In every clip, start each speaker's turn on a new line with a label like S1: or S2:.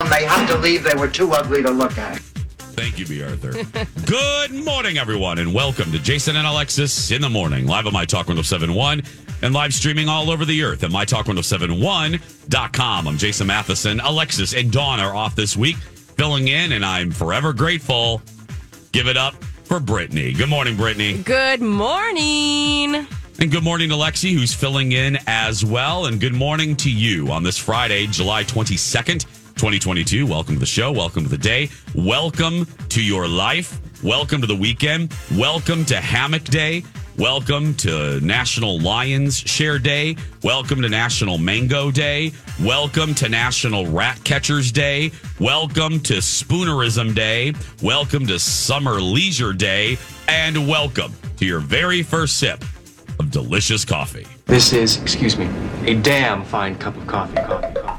S1: They had to leave. They were too ugly to look at.
S2: Thank you, B. Arthur. Good morning, everyone, and welcome to Jason and Alexis in the morning, live on My Talk 1071 and live streaming all over the earth at MyTalk1071.com. I'm Jason Matheson. Alexis and Dawn are off this week, filling in, and I'm forever grateful. Give it up for Brittany. Good morning, Brittany.
S3: Good morning.
S2: And good morning to Lexi, who's filling in as well. And good morning to you on this Friday, July 22nd, 2022. Welcome to the show. Welcome to the day. Welcome to your life. Welcome to the weekend. Welcome to Hammock Day. Welcome to National Lions Share Day. Welcome to National Mango Day. Welcome to National Rat Catchers Day. Welcome to Spoonerism Day. Welcome to Summer Leisure Day. And welcome to your very first sip of delicious coffee.
S4: This is, excuse me, a damn fine cup of coffee. Coffee, coffee.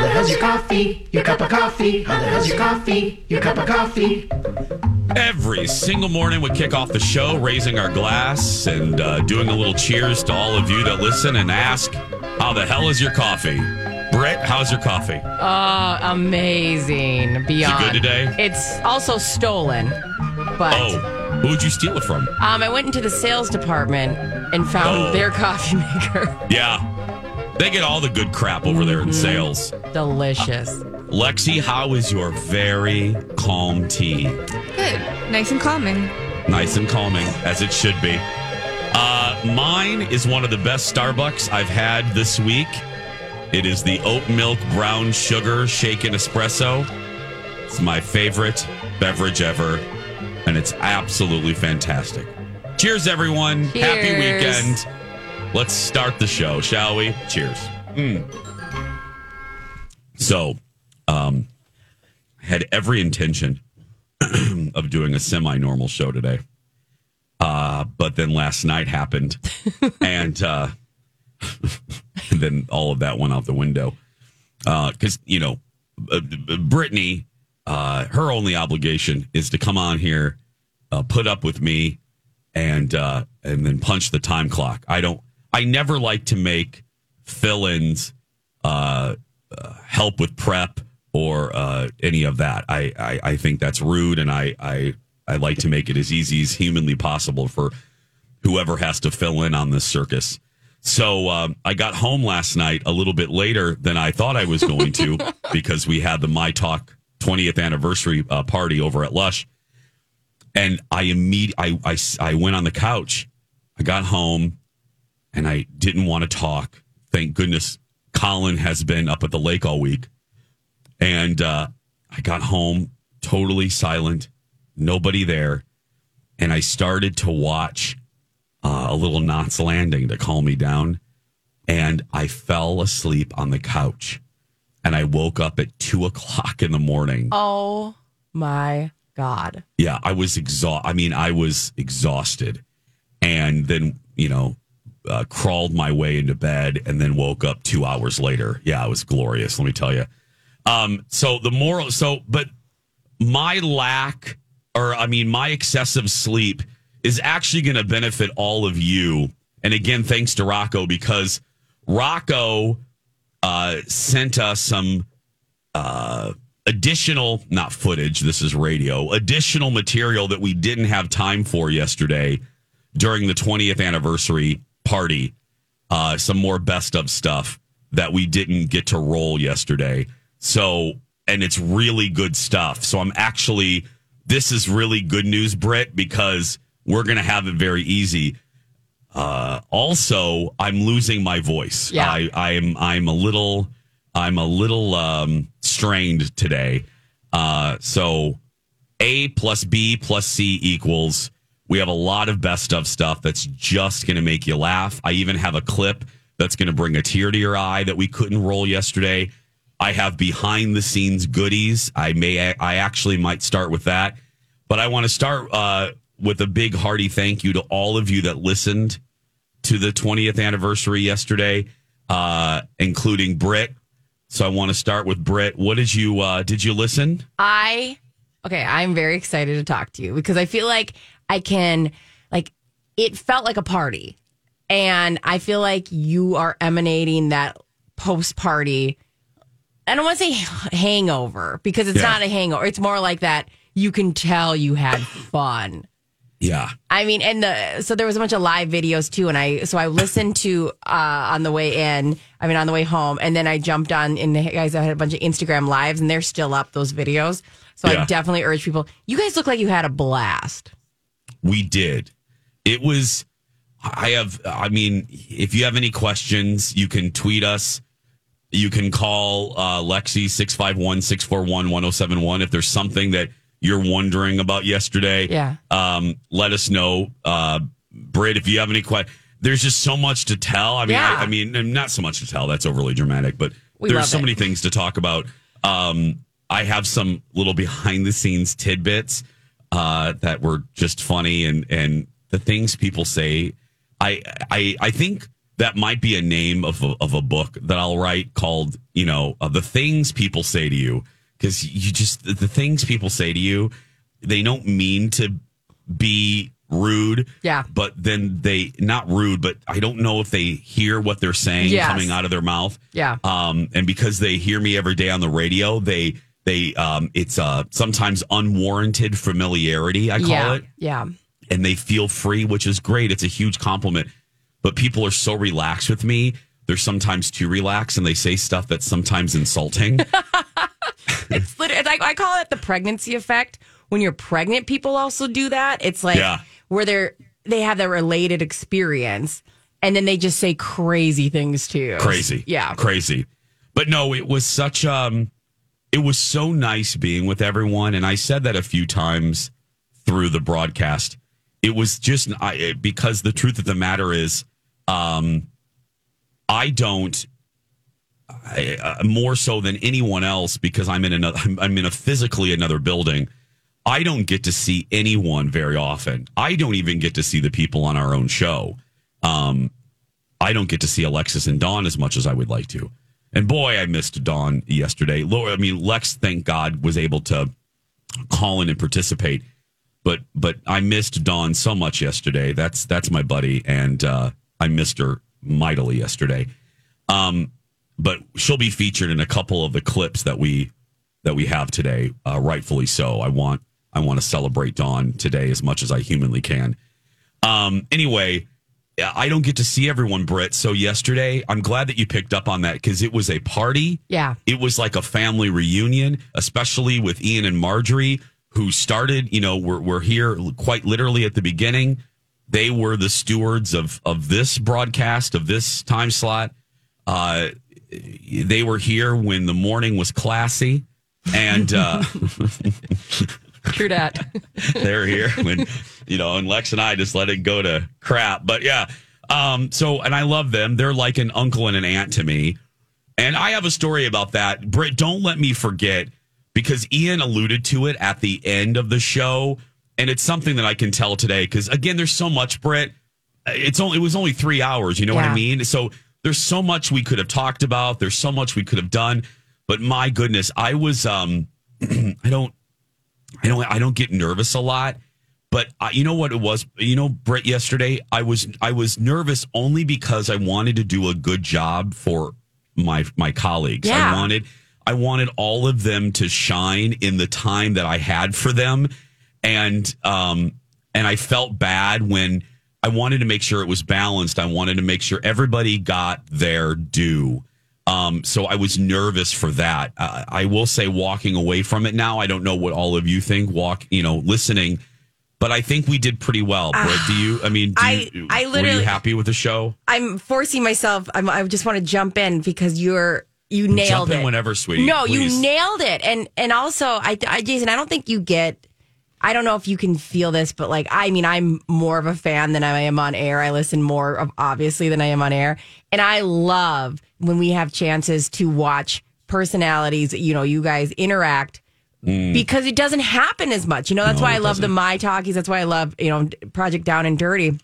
S5: How the hell's your coffee? Your cup of coffee? How the hell's your coffee? Your cup of coffee?
S2: Every single morning, we kick off the show raising our glass and uh, doing a little cheers to all of you that listen and ask, How the hell is your coffee? Britt, how's your coffee?
S3: Oh, amazing. Beyond.
S2: good today?
S3: It's also stolen. But
S2: Oh, who'd you steal it from?
S3: um, I went into the sales department and found
S2: Oh.
S3: their coffee maker.
S2: Yeah. They get all the good crap over there in sales.
S3: Delicious.
S2: Lexi, how is your very calm tea?
S6: Good. Nice and calming.
S2: Nice and calming, as it should be. Uh, mine is one of the best Starbucks I've had this week. It is the oat milk brown sugar shaken espresso. It's my favorite beverage ever, and it's absolutely fantastic. Cheers, everyone. Happy
S3: Cheers.
S2: weekend. Let's start the show, shall we? Cheers. Mm. So, um, I had every intention of doing a semi normal show today. Uh, but then last night happened, and uh, then all of that went out the window. Because, you know, uh, Brittany, uh, her only obligation is to come on here, uh, put up with me, and uh, and then punch the time clock. I don't. I never like to make fill-ins, uh, uh, help with prep or uh, any of that. I, I I think that's rude, and I I I like to make it as easy as humanly possible for whoever has to fill in on this circus. So um, I got home last night a little bit later than I thought I was going to because we had the My Talk 20th anniversary uh, party over at Lush, and I immediately I, I I went on the couch. I got home, and I didn't want to talk. Thank goodness Colin has been up at the lake all week, and uh, I got home totally silent, nobody there, and I started to watch uh, a little Knots Landing to calm me down, and I fell asleep on the couch, and I woke up at two o'clock in the morning.
S3: Oh my God.
S2: Yeah, I was exhausted. I mean, I was exhausted, and then you know, uh, crawled my way into bed, and then woke up two hours later. Yeah, it was glorious. Let me tell you. Um, so the moral, so but my lack, or I mean, my excessive sleep is actually going to benefit all of you. And again, thanks to Rocco because Rocco uh, sent us some uh, additional, not footage, this is radio, additional material that we didn't have time for yesterday during the 20th anniversary party. Uh, some more best of stuff. that we didn't get to roll yesterday. So, and it's really good stuff. So I'm actually, this is really good news, Britt, because we're going to have it very easy. Uh, also, I'm losing my voice.
S3: Yeah.
S2: I, I'm, I'm a little, I'm a little, um, strained today. Uh, so A plus B plus C equals, we have a lot of best of stuff that's just going to make you laugh. I even have a clip that's going to bring a tear to your eye that we couldn't roll yesterday. I have behind the scenes goodies. I may, I actually might start with that, but I want to start uh, with a big hearty thank you to all of you that listened to the 20th anniversary yesterday, uh, including Britt. So I want to start with Britt. What did you uh, did you listen?
S3: I okay, I'm very excited to talk to you because I feel like I can like it felt like a party. And I feel like you are emanating that post party. I don't want to say hangover because it's
S2: Yeah.
S3: not a hangover. It's more like that you can tell you had fun.
S2: Yeah,
S3: I mean, and the so there was a bunch of live videos too, and I so I listened to uh on the way in. I mean, on the way home, and then I jumped on. And the guys I had a bunch of Instagram lives, and they're still up those videos. So
S2: Yeah.
S3: I definitely urge people. You guys look like you had a blast.
S2: We did. It was. I have. I mean, if you have any questions, you can tweet us. You can call uh, Lexi 651 641 1071 if there's something that you're wondering about yesterday.
S3: Yeah.
S2: Um, let us know. Uh, Britt, if you have any questions, there's just so much to tell. I mean,
S3: Yeah.
S2: I, I mean, not so much to tell. That's overly dramatic, but
S3: We
S2: there's so
S3: it.
S2: many things to talk about. Um, I have some little behind the scenes tidbits uh, that were just funny, and and the things people say. I I I think that might be a name of a, of a book that I'll write called you know uh, the things people say to you because you just the things people say to you they don't mean to be rude
S3: Yeah.
S2: but then they not rude but i don't know if they hear what they're saying
S3: Yes.
S2: coming out of their mouth
S3: Yeah.
S2: um and because they hear me every day on the radio they they um it's uh sometimes unwarranted familiarity i call
S3: yeah,
S2: it
S3: yeah.
S2: and they feel free which is great it's a huge compliment but people are so relaxed with me they're sometimes too relaxed and they say stuff that's sometimes insulting
S3: It's literally, it's like I call it the pregnancy effect. When you're pregnant, people also do that. It's like
S2: Yeah.
S3: where they're they have that related experience, and then they just say crazy things too.
S2: crazy
S3: yeah.
S2: crazy but no it was such um it was so nice being with everyone and i said that a few times through the broadcast. It was just I, because the truth of the matter is um i don't I, uh, more so than anyone else because i'm in another I'm, in a physically another building i don't get to see anyone very often. I don't even get to see the people on our own show. Um I don't get to see Alexis and Dawn as much as I would like to. And boy, I missed Dawn yesterday. Lord, I mean, Lex, thank God, was able to call in and participate. But but I missed Dawn so much yesterday. That's that's my buddy, and uh, I missed her mightily yesterday. Um, but she'll be featured in a couple of the clips that we that we have today, uh, rightfully so. I want I want to celebrate Dawn today as much as I humanly can. Um, anyway, I don't get to see everyone, Britt. So yesterday, I'm glad that you picked up on that because it was a party.
S3: Yeah.
S2: It was like a family reunion, especially with Ian and Marjorie, who started, you know, we're, we're here quite literally at the beginning. They were the stewards of, of this broadcast, of this time slot. Uh, they were here when the morning was classy. And uh,
S3: True that.
S2: they're here when you know and lex and i just let it go to crap. But yeah um so and i love them. They're like an uncle and an aunt to me. And i have a story about that. Britt don't let me forget because ian alluded to it at the end of the show and it's something that i can tell today because again there's so much britt. It's only it was only three hours you know what i mean? So there's so much we could have talked about. There's so much we could have done. But my goodness i was um i don't I don't I don't get nervous a lot, but I, you know what it was. You know, Brett. Yesterday, I was I was nervous only because I wanted to do a good job for my my colleagues.
S3: Yeah.
S2: I wanted I wanted all of them to shine in the time that I had for them, and um and I felt bad when I wanted to make sure it was balanced. I wanted to make sure everybody got their due. Um, so I was nervous for that. Uh, I will say, walking away from it now, I don't know what all of you think. Walk, you know, listening, but I think we did pretty well. Britt, do you? I mean, do
S3: I-
S2: you,
S3: I
S2: were
S3: literally-
S2: you happy with the show?
S3: I'm forcing myself. I'm, I just want to jump in because you're you nailed
S2: Jump in
S3: it.
S2: whenever, sweetie.
S3: No,
S2: please.
S3: you nailed it. And and also, I, I, Jason, I don't think you get. I don't know if you can feel this, but like, I mean, I'm more of a fan than I am on air. I listen more, of, obviously, than I am on air, and I love when we have chances to watch personalities. You know, you guys interact because it doesn't happen as much. You know, that's
S2: Mm. No,
S3: why I love the
S2: doesn't.
S3: My Talkies. That's why I love you know Project Down and Dirty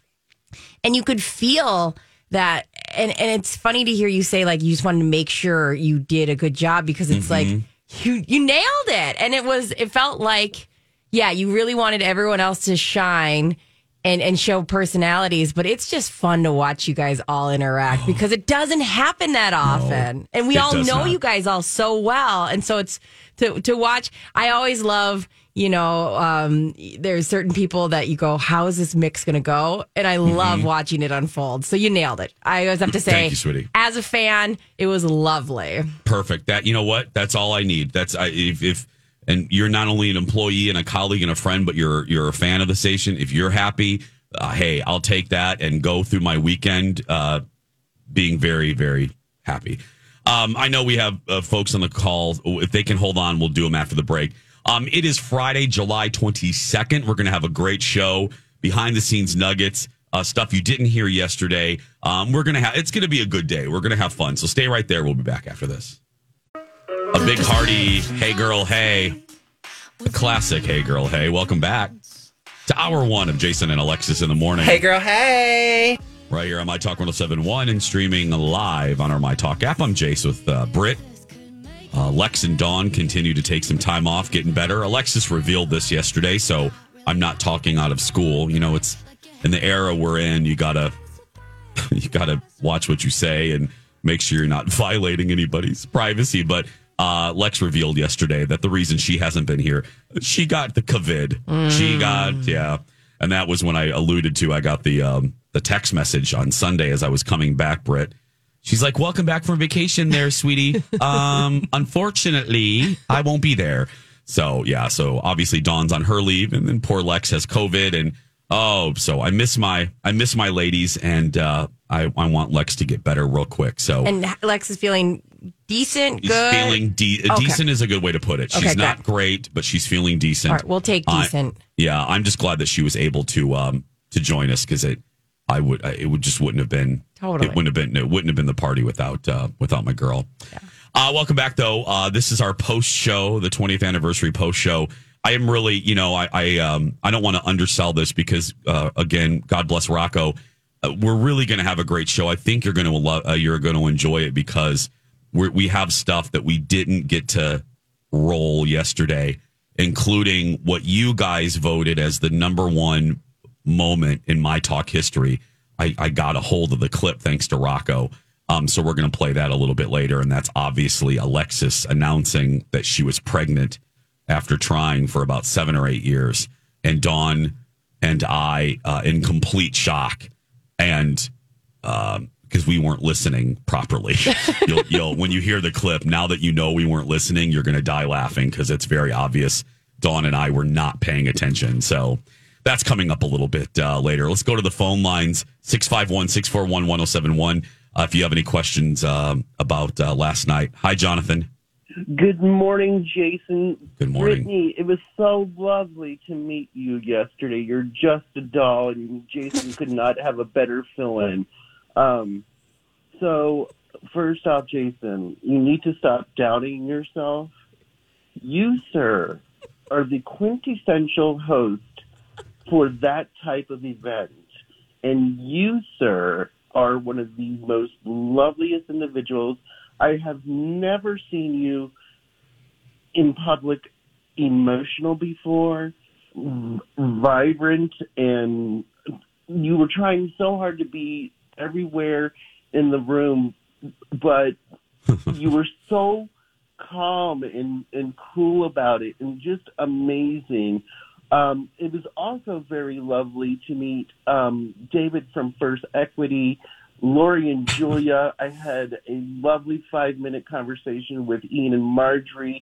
S3: and you could feel that and and it's funny to hear you say like you just wanted to make sure you did a good job because it's like
S2: Mm-hmm.
S3: you you nailed it and it was it felt like yeah you really wanted everyone else to shine and and show personalities but it's just fun to watch you guys all interact because it doesn't happen that often and we all know
S2: not.
S3: you guys all so well and so it's to to watch i always love you know um there's certain people that you go how is this mix gonna go and i love watching it unfold so you nailed it i always have to say
S2: Mm-hmm. You,
S3: as a fan it was lovely
S2: Perfect. That you know what? That's all I need. That's I, if if and you're not only an employee and a colleague and a friend, but you're you're a fan of the station. If you're happy, uh, hey, I'll take that and go through my weekend uh, being very very happy. Um, I know we have uh, folks on the call. If they can hold on, we'll do them after the break. Um, it is Friday, July 22nd. We're going to have a great show, behind the scenes nuggets, uh, stuff you didn't hear yesterday. Um, we're going to have, it's going to be a good day. We're going to have fun. So stay right there. We'll be back after this. A big hearty, hey girl, hey. A classic, hey girl, hey. Welcome back to hour one of Jason and Alexis in the morning.
S7: Hey, girl, hey.
S2: Right here on My Talk 1071 and streaming live on our My Talk app. I'm Jace with uh, Britt. Uh, Lex and Dawn continue to take some time off, getting better. Alexis revealed this yesterday, so I'm not talking out of school. You know, it's in the era we're in. You gotta, you gotta watch what you say and make sure you're not violating anybody's privacy. But uh, Lex revealed yesterday that the reason she hasn't been here, she got the COVID. She got yeah, and that was when I alluded to. I got the um, the text message on Sunday as I was coming back, Britt. She's like, "Welcome back from vacation, there, sweetie. Um, unfortunately, I won't be there." So yeah, so obviously Dawn's on her leave, and then poor Lex has COVID, and oh, so I miss my I miss my ladies, and uh, I I want Lex to get better real quick. So
S3: and lex is feeling decent
S2: she's
S3: good
S2: feeling de-
S3: Okay.
S2: decent is a good way to put it. She's
S3: Okay,
S2: not
S3: good.
S2: great, but she's feeling decent.
S3: all right we'll take
S2: I-
S3: decent
S2: yeah, I'm just glad that she was able to um to join us because it I would I, it would just wouldn't have been
S3: Totally.
S2: it wouldn't have been it wouldn't have been the party without uh without my girl. Uh welcome back though. Uh this is our post show, the 20th anniversary post show. I am really, you know, I I um I don't want to undersell this because uh again, God bless Rocco. Uh, we're really going to have a great show. I think you're going to love uh, you're going to enjoy it because we we have stuff that we didn't get to roll yesterday, including what you guys voted as the number one moment in my talk history. I, I got a hold of the clip thanks to Rocco. Um, so we're going to play that a little bit later, and that's obviously Alexis announcing that she was pregnant after trying for about seven or eight years, and Dawn and I uh, in complete shock, and because we weren't listening properly. you'll, you'll when you hear the clip now that you know we weren't listening, you're going to die laughing because it's very obvious. Dawn and I were not paying attention. So that's coming up a little bit uh, later. Let's go to the phone lines 651 641 1071. Uh, If you have any questions um, about uh, last night. Hi, Jonathan.
S8: Good morning, Jason.
S2: Good morning.
S8: Brittany, it was so lovely to meet you yesterday. You're just a doll, and Jason could not have a better fill in. Um, so, first off, Jason, you need to stop doubting yourself. You, sir, are the quintessential host for that type of event. And you, sir, are one of the most loveliest individuals. I have never seen you in public emotional before, vibrant, and you were trying so hard to be everywhere in the room, but you were so calm and, and cool about it and just amazing. Um, it was also very lovely to meet um, David from First Equity. Lori and Julia. I had a lovely five minute conversation with Ian and Marjorie.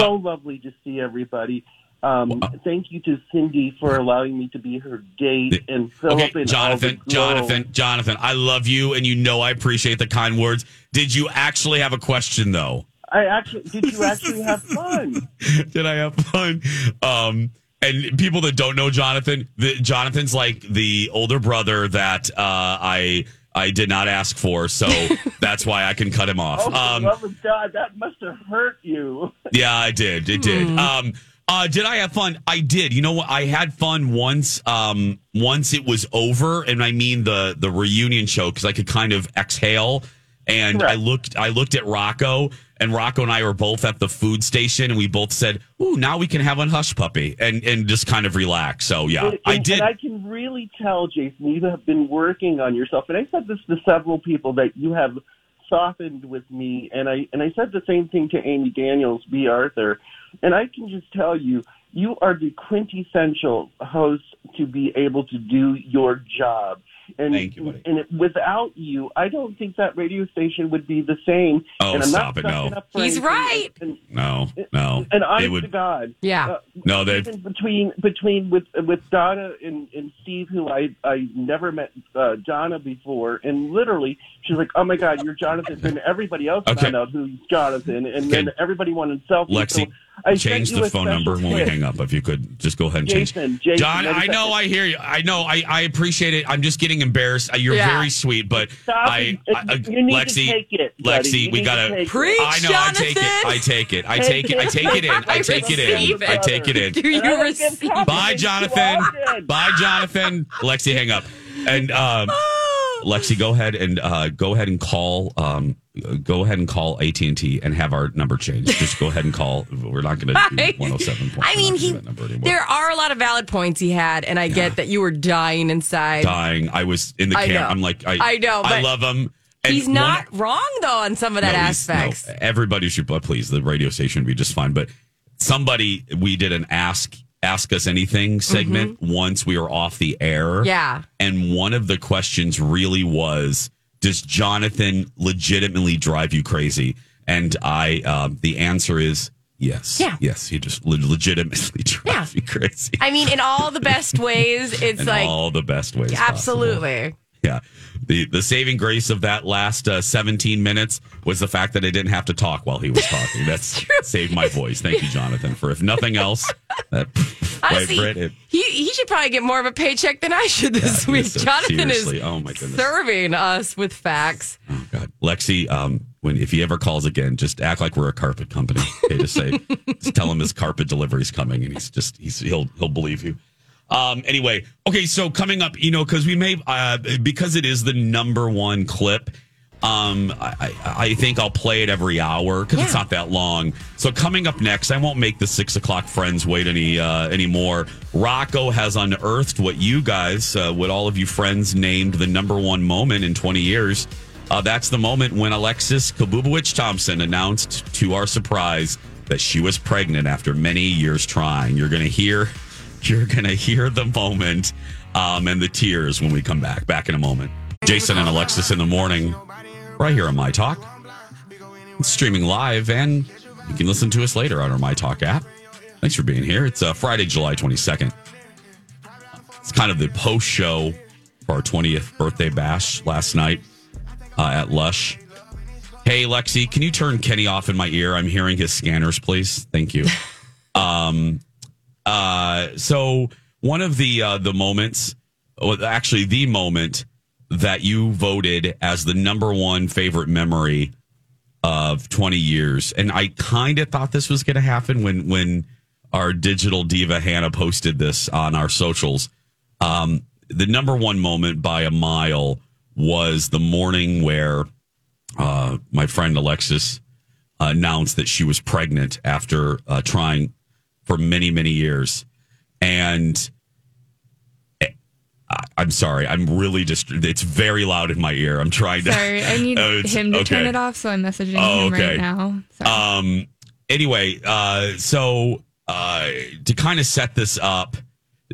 S8: So lovely to see everybody. Um, thank you to Cindy for allowing me to be her date and Philip
S2: Okay,
S8: and
S2: Jonathan. Jonathan, Jonathan, I love you, and you know I appreciate the kind words. Did you actually have a question, though?
S8: I actually did. You actually have fun?
S2: Did I have fun? Um, and people that don't know Jonathan, the, Jonathan's like the older brother that uh, I I did not ask for, so that's why I can cut him off.
S8: Oh,
S2: Um,
S8: love of God, that must have hurt you.
S2: Yeah, I did. It did. Um, uh, did I have fun? I did. You know what? I had fun once. Um, once it was over, and I mean the the reunion show because I could kind of exhale. And I looked. I looked at Rocco, and Rocco and I were both at the food station, and we both said, "Ooh, now we can have a hush puppy," and and just kind of relax. So yeah,
S8: And-
S2: I did.
S8: I can really tell, Jason, you have been working on yourself. And I said this to several people that you have softened with me. And I and I said the same thing to Amy Daniels, B. Arthur. And I can just tell you, you are the quintessential host to be able to do your job. And,
S2: Thank you, buddy.
S8: and it, without you, I don't think that radio station would be the same.
S2: Oh,
S8: and I'm
S2: stop
S8: not
S2: it, no.
S8: sucking up for
S3: He's
S8: anything.
S3: right.
S8: And,
S2: no, no.
S8: and
S2: they
S8: honest to
S2: would.
S8: God,
S3: Yeah.
S8: uh,
S2: No, they.
S8: between between with with Donna and, and Steve, who I I never met uh, Donna before, and literally she's like, "Oh my God, you're Jonathan!" And everybody else
S2: Okay.
S8: found out who's Jonathan, and then everybody wanted selfies.
S2: Lexi,
S8: so I
S2: change the phone number when we hang up. If you could just go ahead and change.
S8: Jason, Jason,
S2: John,
S8: wait
S2: know,
S8: second.
S2: I hear you. I know, I, I appreciate it. I'm just getting embarrassed. Uh, You're
S3: Yeah.
S2: very sweet, but
S8: Stop
S2: I. I, I
S8: You need to
S2: Lexi,
S8: take it, buddy.
S2: Lexi,
S8: You
S2: we gotta.
S8: to.
S3: Preach,
S2: I know, I take it. I take it. I take it. I take it in. I take it in. I take it in.
S3: Do you
S8: And I don't give
S3: receive?
S2: Bye, Jonathan. Bye, Jonathan. Lexi, hang up. And um, Lexi, go ahead and uh, go ahead and call. Um, go ahead and call AT and T and have our number changed. Just go ahead and call. We're not going to do
S3: Right.
S2: 107.
S3: I mean, he. There are a lot of valid points he had, and I get that you were dying inside.
S2: dying. I was in the camp. I'm like, I,
S3: I know,
S2: I love him. And
S3: He's
S2: one-
S3: not wrong though on some of that
S2: No, he's- no,
S3: aspects.
S2: everybody should, but please, the radio station would be just fine. But somebody, we did an ask ask us anything segment once we were off the air.
S3: Mm-hmm. Yeah.
S2: and one of the questions really was, does Jonathan legitimately drive you crazy? And I, um, the answer is yes.
S3: Yeah.
S2: yes, he just le- legitimately drives
S3: Yeah.
S2: me crazy.
S3: I mean, in all the best ways, it's
S2: in
S3: like
S2: all the best ways. possible. Yeah. The the saving grace of that last uh, 17 minutes was the fact that I didn't have to talk while he was talking. That's saved my voice. Thank you, Jonathan, for if nothing else. That,
S3: Honestly,
S2: right, Britt? It-
S3: he he should probably get more of a paycheck than I should this
S2: Yeah,
S3: week.
S2: so
S3: Jonathan is
S2: oh my goodness.
S3: serving us with facts.
S2: oh God, Lexi, um, when if he ever calls again, just act like we're a carpet company. Okay, just say, just tell him his carpet delivery's coming, and he's just he's he'll he'll believe you. Um, anyway, okay, so coming up, you know, because we may uh, because it is the number one clip. Um, I, I I think I'll play it every hour because it's not that long. So coming up next, I won't make the six o'clock friends wait any uh, anymore. Rocco has unearthed what you guys, uh, what all of you friends named the number one moment in twenty years. Uh, that's the moment when Alexis Kabubowicz Thompson announced, to our surprise, that she was pregnant after many years trying. You're going to hear, you're going to hear the moment um, and the tears when we come back. Back in a moment. Jason and Alexis in the morning, right here on My Talk. It's streaming live, and you can listen to us later on our My Talk app. Thanks for being here. It's uh, Friday, July 22nd. It's kind of the post show for our 20th birthday bash last night uh, at Lush. Hey, Lexi, can you turn Kenny off in my ear? I'm hearing his scanners, please. Thank you. um, uh, so one of the uh, the moments, well, actually, the moment that you voted as the number one favorite memory of 20 years, and I kind of thought this was going to happen when when our digital diva Hannah posted this on our socials. Um, the number one moment by a mile was the morning where uh, my friend Alexis announced that she was pregnant after uh, trying for many, many years. And I- I'm sorry, I'm really just, it's very loud in my ear. I'm trying to.
S6: Sorry, I need
S2: it's-
S6: him to turn it off, so I'm messaging
S2: Oh,
S6: him
S2: okay.
S6: right now. Sorry.
S2: Um. Anyway, uh, so uh, to kind of set this up,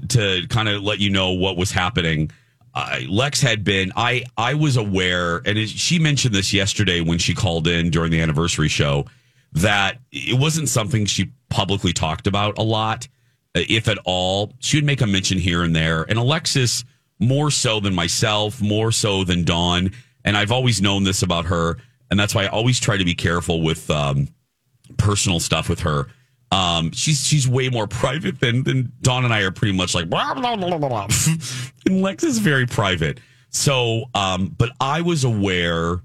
S2: to kind of let you know what was happening, uh, Lex had been. I I was aware, and it, she mentioned this yesterday when she called in during the anniversary show that it wasn't something she publicly talked about a lot, uh, if at all. She would make a mention here and there, and Alexis more so than myself, more so than Dawn, and I've always known this about her, and that's why I always try to be careful with. Um, personal stuff with her. Um, she's she's way more private than than Dawn and I are pretty much like blah, blah, blah, blah, blah. and Lex is very private. So, um, but I was aware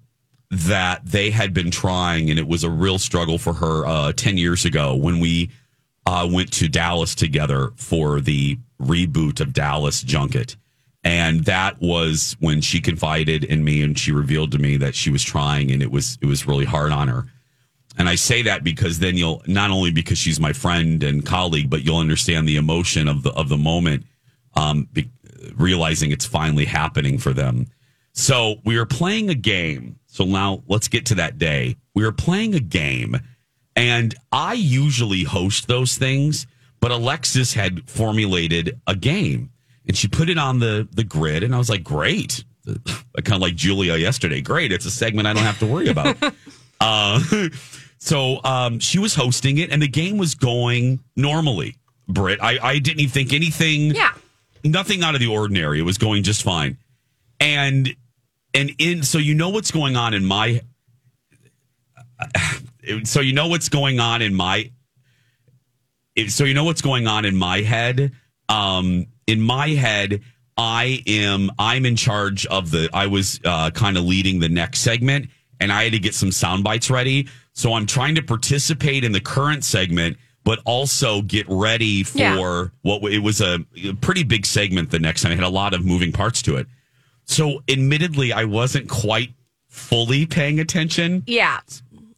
S2: that they had been trying, and it was a real struggle for her uh, ten years ago when we uh, went to Dallas together for the reboot of Dallas Junket. And that was when she confided in me and she revealed to me that she was trying and it was it was really hard on her. And I say that because then you'll not only because she's my friend and colleague, but you'll understand the emotion of the of the moment, um, be, realizing it's finally happening for them. So we were playing a game. So now let's get to that day. We were playing a game, and I usually host those things, but Alexis had formulated a game, and she put it on the the grid, and I was like, great. kind of like Julia yesterday. Great. It's a segment I don't have to worry about. Uh, so um, she was hosting it, and the game was going normally. Britt, I, I didn't even think anything.
S3: Yeah.
S2: Nothing out of the ordinary. It was going just fine, and and in so you know what's going on in my. So you know what's going on in my. So you know what's going on in my head. Um, in my head, I am I'm in charge of the. I was uh, kind of leading the next segment, and I had to get some sound bites ready. So I'm trying to participate in the current segment, but also get ready for
S3: Yeah.
S2: what it was a, a pretty big segment. The next time it had a lot of moving parts to it. So admittedly, I wasn't quite fully paying attention.
S3: Yeah.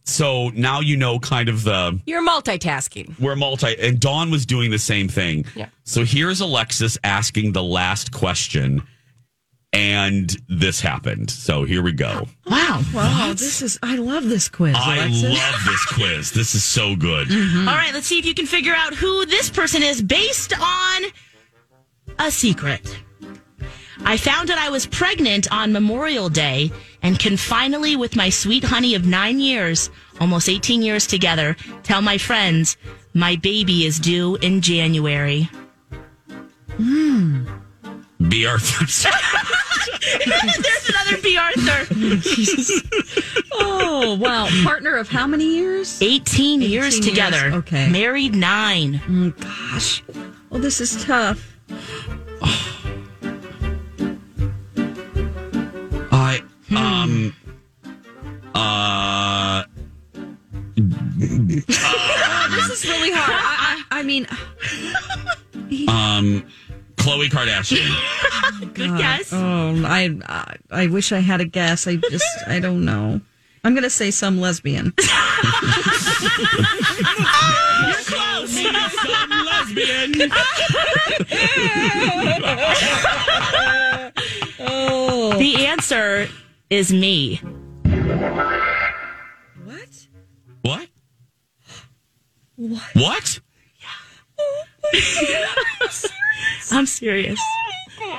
S2: So now you know kind of the
S3: You're multitasking.
S2: we're multi and Dawn was doing the same thing.
S3: Yeah.
S2: So here's Alexis asking the last question and this happened. So here we go.
S9: Wow. Wow. This is, I love this quiz.
S2: I
S9: Alexis.
S2: love this quiz. This is so good.
S9: Mm-hmm.
S10: All right, let's see if you can figure out who this person is based on a secret. I found out I was pregnant on Memorial Day and can finally, with my sweet honey of nine years, almost 18 years together, tell my friends my baby is due in January.
S9: Hmm.
S2: B. Arthur.
S10: There's another B. Arthur.
S9: Oh, wow. Partner of how many years?
S10: 18, years
S9: 18 years,
S10: together.
S9: okay.
S10: Married nine.
S9: Mm, gosh. Well, this is tough.
S2: I um uh
S9: this is really hard. I, I, I mean,
S2: um Khloe Kardashian.
S10: Good guess.
S9: Oh, I, I I wish I had a guess. I just I don't know. I'm gonna say some lesbian.
S10: You're close.
S2: Some lesbian.
S9: oh,
S10: The answer is me.
S9: what?
S2: What?
S9: What?
S2: What?
S10: I'm serious.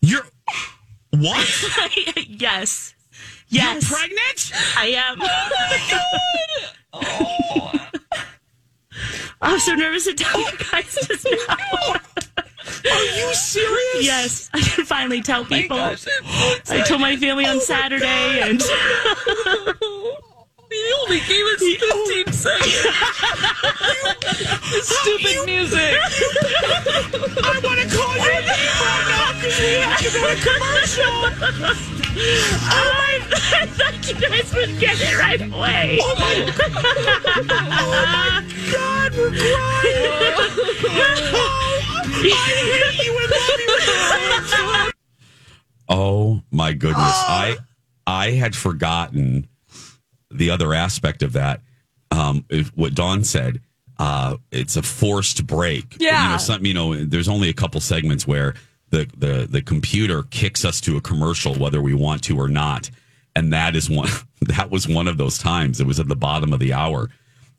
S2: You're what?
S10: yes. Yes.
S2: Pregnant?
S10: I am. Oh I'm so nervous to tell you guys just now.
S2: Oh Are you serious?
S10: Yes, I can finally tell oh people. I told my family on oh Saturday, and
S9: You only gave us 15 seconds. Stupid music.
S2: I want to call your name right now because we have to go to commercial.
S10: oh my! Um, I thought you guys would get it right away.
S2: Oh my god! Oh my god! We're crying. Oh my goodness. I I had forgotten the other aspect of that. Um, if, what Dawn said. Uh, it's a forced break.
S3: Yeah.
S2: You know, some, you know, there's only a couple segments where the, the, the computer kicks us to a commercial, whether we want to or not. And that is one, that was one of those times. It was at the bottom of the hour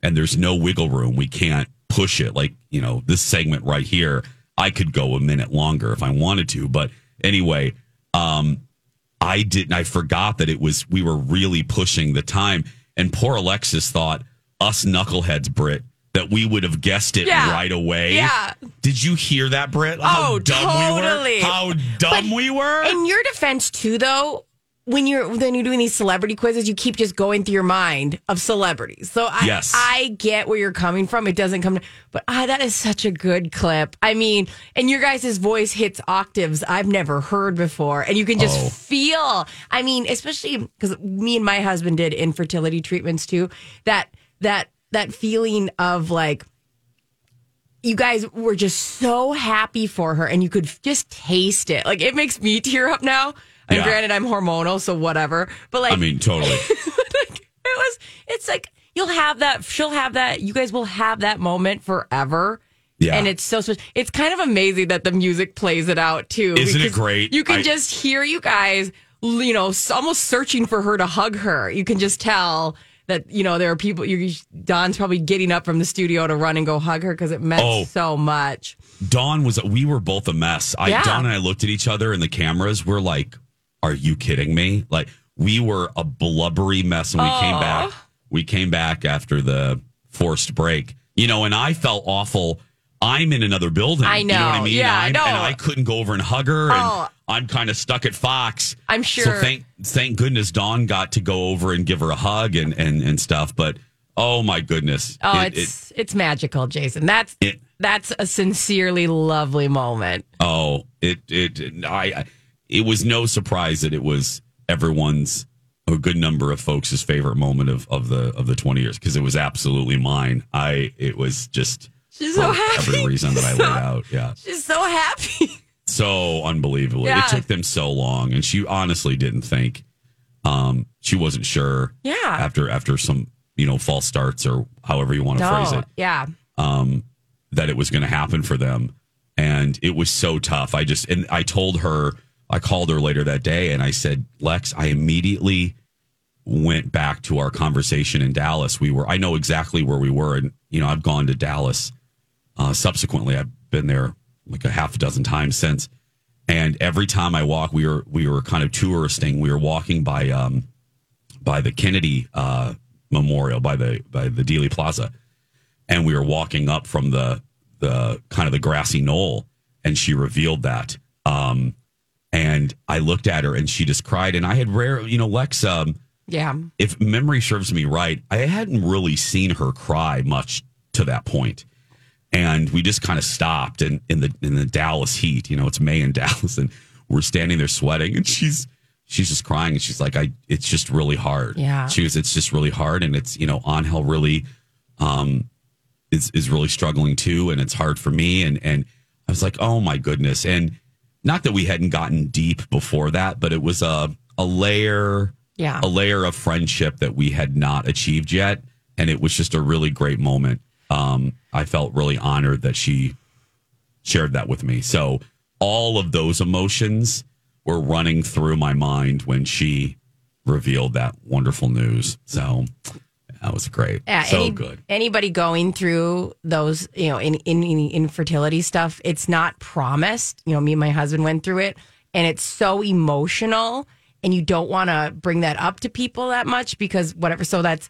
S2: and there's no wiggle room. We can't push it. Like, you know, this segment right here, I could go a minute longer if I wanted to. But anyway, um, I didn't, I forgot that it was, we were really pushing the time. And poor Alexis thought us knuckleheads, Brit, that we would have guessed it
S3: Yeah.
S2: right away.
S3: Yeah.
S2: Did you hear that, Brit? How
S3: Oh,
S2: dumb we
S3: totally.
S2: were? How dumb
S3: But
S2: we were?
S3: In your defense, too, though, when you're when you're doing these celebrity quizzes, you keep just going through your mind of celebrities. So I,
S2: Yes.
S3: I get where you're coming from. It doesn't come, to, but ah, that is such a good clip. I mean, and your guys' voice hits octaves I've never heard before, and you can just
S2: Oh.
S3: feel. I mean, especially because me and my husband did infertility treatments too. That that that feeling of like you guys were just so happy for her and you could just taste it. Like it makes me tear up now. And
S2: Yeah.
S3: granted I'm hormonal, so whatever. But like
S2: I mean, totally.
S3: it was it's like you'll have that she'll have that you guys will have that moment forever.
S2: Yeah.
S3: And it's so special. It's kind of amazing that the music plays it out too.
S2: Isn't it great?
S3: You can
S2: I-
S3: just hear you guys, you know, almost searching for her to hug her. You can just tell that you know there are people. You, Dawn's probably getting up from the studio to run and go hug her because it meant
S2: Oh.
S3: so much.
S2: Dawn was, we were both a mess. I,
S3: Yeah.
S2: Dawn and I looked at each other and the cameras. We're like, are you kidding me? Like, we were a blubbery mess. And we came back, we came back after the forced break, you know, and I felt awful. I'm in another building.
S3: I
S2: You know what I mean?
S3: Yeah,
S2: I'm,
S3: no.
S2: And I couldn't go over and hug her. And
S3: Oh.
S2: I'm kind of stuck at Fox.
S3: I'm sure.
S2: So thank, thank goodness Dawn got to go over and give her a hug and, and, and stuff. But oh my goodness.
S3: Oh,
S2: It-
S3: it's it's magical, Jason. That's
S2: It-
S3: that's a sincerely lovely moment.
S2: Oh, it it I I- it was no surprise that it was everyone's a good number of folks' favorite moment of, of the of the twenty years because it was absolutely mine. I it was just
S3: She's so happy.
S2: every reason that I laid out. Yeah,
S3: She's so happy.
S2: so unbelievable.
S3: Yeah.
S2: It took them so long, and she honestly didn't think. Um, she wasn't sure.
S3: Yeah.
S2: After after some you know false starts or however you want to phrase it
S3: yeah.
S2: um, that it was going to happen for them. And it was so tough. I just, and I told her, I called her later that day and I said, Lex, I immediately went back to our conversation in Dallas. We were, I know exactly where we were. And, you know, I've gone to Dallas uh, subsequently. I've been there like a half a dozen times since. And every time I walk, we were, we were kind of touristing. We were walking by, um, by the Kennedy, uh, memorial by the, by the Dealey Plaza and we were walking up from the the kind of the grassy knoll and she revealed that um and i looked at her and she just cried and i had rare you know lex um
S3: Yeah.
S2: if memory serves me right i hadn't really seen her cry much to that point. and we just kind of stopped and in the in the dallas heat you know it's may in dallas and we're standing there sweating and she's she's just crying and she's like i it's just really hard
S3: Yeah.
S2: she goes it's just really hard and it's you know angel really um is is really struggling too and it's hard for me and and I was like oh my goodness and not that we hadn't gotten deep before that but it was a a layer
S3: Yeah.
S2: a layer of friendship that we had not achieved yet. And it was just a really great moment. Um I felt really honored that she shared that with me. So all of those emotions were running through my mind when she revealed that wonderful news. So that was great
S3: Yeah,
S2: so
S3: any-
S2: good
S3: Anybody going through those, you know, in, in, in infertility stuff, it's not promised. You know, me and my husband went through it, and it's so emotional, and you don't want to bring that up to people that much because whatever. So that's,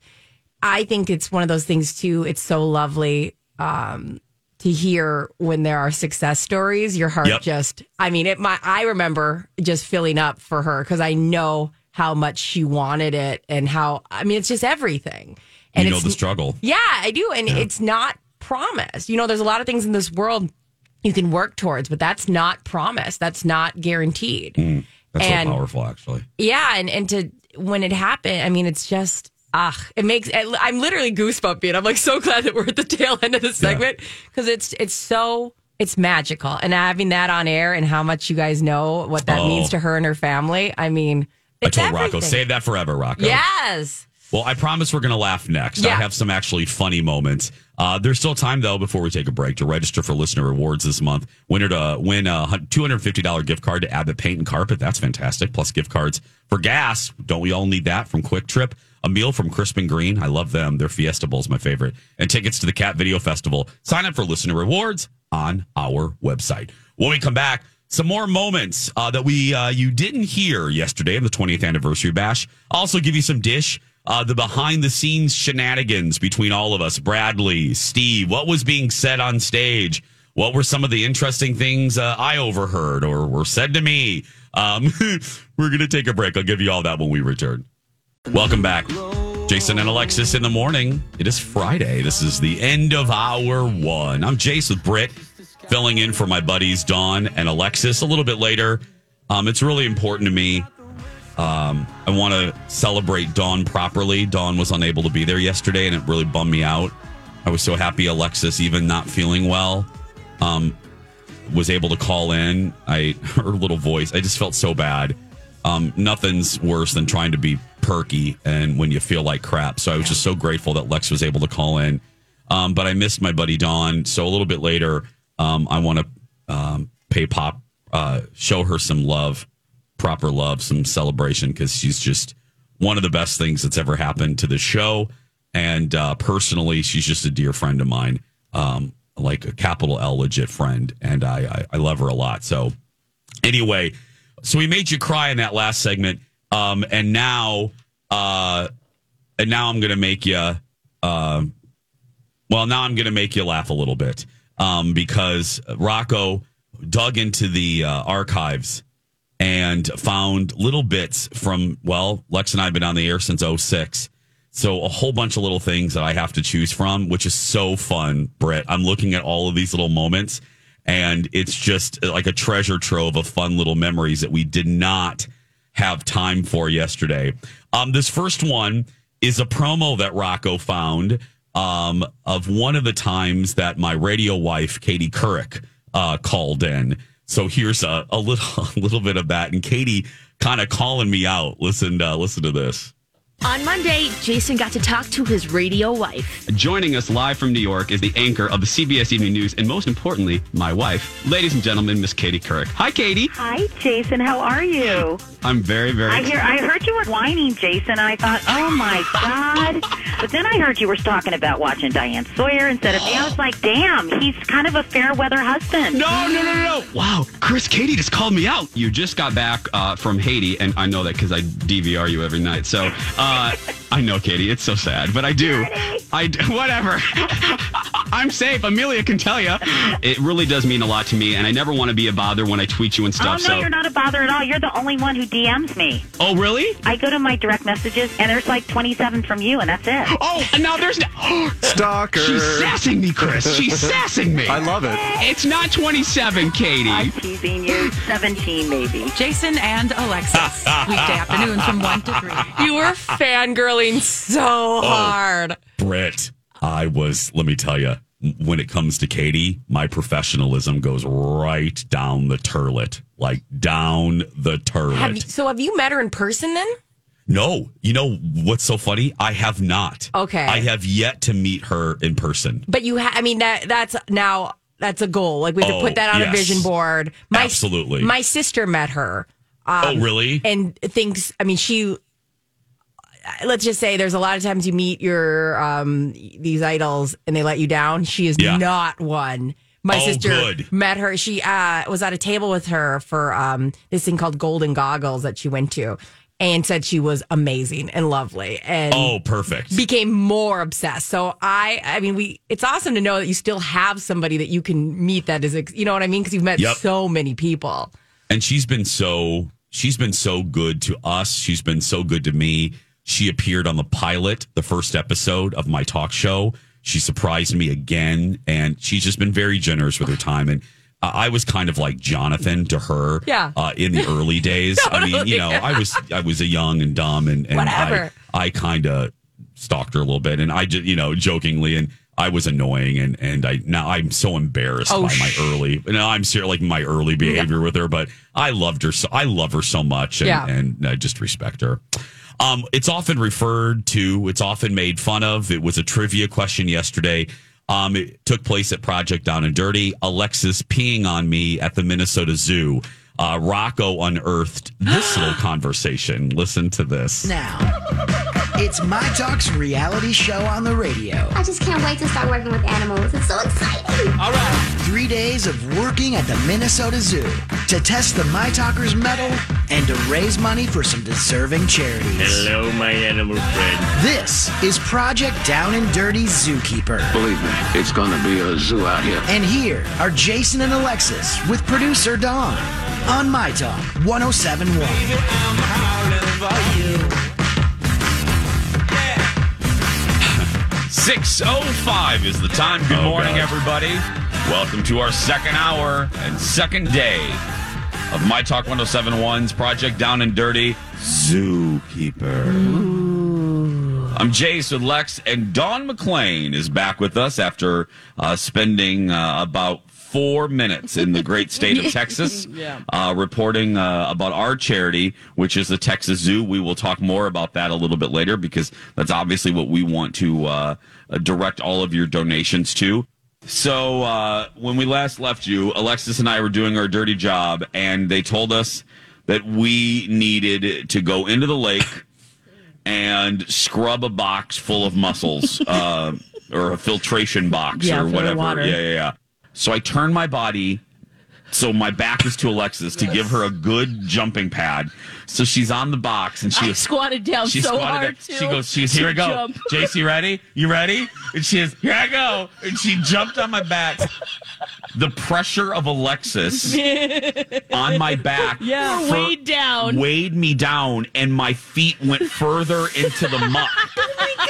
S3: I think it's one of those things too. It's so lovely um, to hear when there are success stories. Your heart
S2: Yep.
S3: just, I mean, it. My, I remember just filling up for her because I know how much she wanted it and how. I mean, it's just everything. And
S2: you know
S3: it's
S2: the struggle
S3: yeah, I do. And it's not promised. You know, there's a lot of things in this world you can work towards, but that's not promised. That's not guaranteed.
S2: Mm, that's
S3: And-
S2: so powerful, actually.
S3: Yeah. And, and to, when it happened, I mean, it's just, ah, it makes, I'm literally goosebumpy. And I'm like so glad that we're at the tail end of the segment because it's, it's so It's magical. And having that on air and how much you guys know what that
S2: Oh.
S3: means to her and her family. I mean,
S2: I
S3: it's
S2: told Rocco, save that forever, Rocco.
S3: Yes.
S2: Well, I promise we're going to laugh next. I have some actually funny moments. Uh, there's still time though before we take a break to register for listener rewards this month. Winner to win a $250 gift card to Abbott Paint and Carpet. That's fantastic. Plus gift cards for gas. Don't we all need that from QuikTrip? A meal from Crisp and Green. I love them. Their Fiesta Bowl is my favorite. And tickets to the Cat Video Festival. Sign up for listener rewards on our website. When we come back, some more moments uh, that we uh, you didn't hear yesterday of the 20th anniversary bash. Also give you some dish. Uh, the behind the scenes shenanigans between all of us, Bradley, Steve, what was being said on stage? What were some of the interesting things uh, I overheard or were said to me? Um, we're going to take a break. I'll give you all that when we return. Welcome back. Jason and Alexis in the morning. It is Friday. This is the end of hour one. I'm with Britt, filling in for my buddies Dawn and Alexis a little bit later. Um, it's really important to me. Um, I want to celebrate Dawn properly. Dawn was unable to be there yesterday, and it really bummed me out. I was so happy Alexis, even not feeling well, um, was able to call in. I her little voice. I just felt so bad. Um, nothing's worse than trying to be perky and when you feel like crap. So I was just so grateful that Lex was able to call in. Um, but I missed my buddy Dawn. So a little bit later, um, I want to um, pay pop, uh, show her some love, proper love, some celebration because she's just one of the best things that's ever happened to the show. And uh, personally, she's just a dear friend of mine, um, like a capital L legit friend, and I, I I love her a lot. So anyway, so we made you cry in that last segment, um, and now, uh, and now I'm gonna make you, uh, well, now I'm gonna make you laugh a little bit, um, because Rocco dug into the uh, archives and found little bits from well, Lex and I have been on the air since 06. So a whole bunch of little things that I have to choose from, which is so fun, Britt. I'm looking at all of these little moments and it's just like a treasure trove of fun little memories that we did not have time for yesterday. Um, this first one is a promo that Rocco found um, of one of the times that my radio wife, Katie Couric, uh, called in. So here's a, a little a little bit of that, and Katie kind of calling me out. Listen, uh, listen to this.
S11: On Monday, Jason got to talk to his radio wife.
S12: Joining us live from New York is the anchor of the CBS Evening News, and most importantly, my wife, ladies and gentlemen, Miss Katie Couric. Hi, Katie.
S13: Hi, Jason. How are you?
S12: I'm very, very.
S13: I hear. I heard you were whining, Jason. I thought, oh my god! But then I heard you were talking about watching Diane Sawyer instead of me. I was like, damn, he's kind of a fair weather husband.
S12: No, no, no, no, no. Wow, Chris, Katie just called me out. You just got back uh, from Haiti, and I know that because I DVR you every night. So uh, Uh, I know, Katie. It's so sad, but I do. I d- whatever. I'm safe. Amelia can tell you. It really does mean a lot to me, and I never want to be a bother when I tweet you and stuff.
S13: Oh
S12: stuff.
S13: no,
S12: so.
S13: you're not a bother at all. You're the only one who DMs me.
S12: Oh, really?
S13: I go to my direct messages, and there's like 27 from you, and that's it.
S12: Oh, and now there's no-
S14: Stalker.
S12: She's sassing me, Chris. She's sassing me.
S14: I love it.
S12: It's not 27, Katie.
S13: I'm teasing you. 17, maybe.
S6: Jason and Alexis, weekday afternoons from 1 to 3.
S3: You were fangirling so hard.
S2: Britt, I was, let me tell you, when it comes to Katie, my professionalism goes right down the turlet, like down the turlet.
S3: Have you, so have you met her in person then?
S2: no, you know what's so funny? I have not.
S3: Okay.
S2: I have yet to meet her in person.
S3: But you, ha- I mean, that that's now that's a goal. Like we have
S2: Oh,
S3: to put that on
S2: yes.
S3: a vision board. My,
S2: Absolutely.
S3: My sister met her. um,
S2: Oh, really?
S3: And thinks, I mean, she. Let's just say there's a lot of times you meet your um these idols and they let you down. She is
S2: Yeah.
S3: not one. My
S2: Oh,
S3: sister
S2: good.
S3: met her. She uh, was at a table with her for um, this thing called Golden Goggles that she went to, and said she was amazing and lovely. And
S2: Oh, perfect.
S3: became more obsessed. So I, I mean, we. It's awesome to know that you still have somebody that you can meet that is, you know what I mean? Because you've met
S2: Yep.
S3: so many people.
S2: and she's been so she's been so good to us she's been so good to me she appeared on the pilot the first episode of my talk show she surprised me again and she's just been very generous with her time and uh, i was kind of like jonathan to her
S3: Yeah.
S2: uh, in the early days i mean you know
S3: yeah.
S2: i was i was a young and dumb and, and
S3: Whatever.
S2: i i kind of stalked her a little bit and i just you know jokingly and I was annoying, and and I now I'm so embarrassed
S3: Oh,
S2: by my early. Now I'm serious, like my early behavior with her, but I loved her. So I love her so much, and,
S3: Yeah.
S2: and I just respect her. Um, it's often referred to. It's often made fun of. It was a trivia question yesterday. Um, it took place at Project Down and Dirty. Alexis peeing on me at the Minnesota Zoo. Uh, Rocco unearthed this little conversation. Listen to this.
S14: Now, it's My Talk's reality show on the radio.
S15: I just can't wait to start working with animals. It's so exciting.
S14: All right. Three days of working at the Minnesota Zoo to test the My Talkers medal and to raise money for some deserving charities.
S16: Hello, my animal friend.
S14: This is Project Down and Dirty Zookeeper.
S16: Believe me, it's gonna be a zoo out here.
S14: And here are Jason and Alexis with producer Dawn on My Talk 1071.
S2: 605 is the time. Good morning, everybody. Welcome to our second hour and second day of My Talk 1071's Project Down and Dirty Zookeeper. I'm Jace with Lex, and Dawn McClain is back with us after uh, spending uh, about four minutes in the great state of Texas
S3: Yeah.
S2: uh, reporting uh, about our charity, which is the Texas Zoo. We will talk more about that a little bit later because that's obviously what we want to uh, uh, direct all of your donations to. So uh, when we last left you, Alexis and I were doing our dirty job, and they told us that we needed to go into the lake and scrub a box full of mussels uh, or a filtration box
S3: Yeah,
S2: or whatever. Yeah, yeah, yeah. So I turned my body so my back is to Alexis to give her a good jumping pad. So she's on the box and she was
S10: squatted down
S2: she
S10: so
S2: squatted
S10: hard
S2: down.
S10: too.
S2: She goes, she's here I go.
S10: jump.
S2: JC, ready? You ready? And she is, here I go. And she jumped on my back. The pressure of Alexis on my back
S10: Yeah, weighed down.
S2: weighed me down and my feet went further into the muck.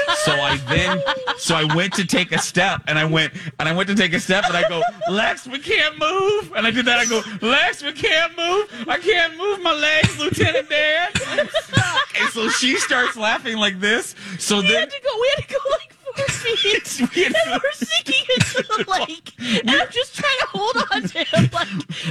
S2: Oh so I then, so I went to take a step, and I went, and I went to take a step, and I go, Lex, we can't move, and I did that. I go, Lex, we can't move. I can't move my legs, Lieutenant Dan. And so she starts laughing like this. So
S10: We
S2: then
S10: had to go. We had to go like four feet,
S2: We had
S10: and we're sinking into the lake. And I'm just trying to hold on to him. Like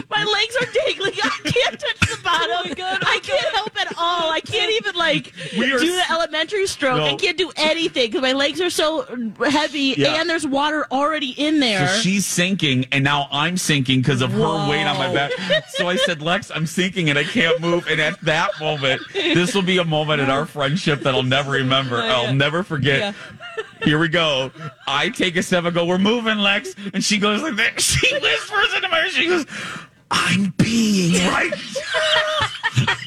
S10: my legs are dangling. I can't touch the bottom. Oh oh I can't help at all. I can't even like
S2: We
S10: do the elementary stroke. I can't do anything because my legs are so heavy,
S2: Yeah.
S10: and there's water already in there.
S2: So she's sinking, and now I'm sinking because of her weight on my back. So I said, Lex, I'm sinking and I can't move. And at that moment, this will be a moment in our friendship that I'll never remember. Oh, I'll never forget. Here we go. I take a step. I go, "We're moving, Lex," and she goes like that. She whispers into my ear. She goes, "I'm being right."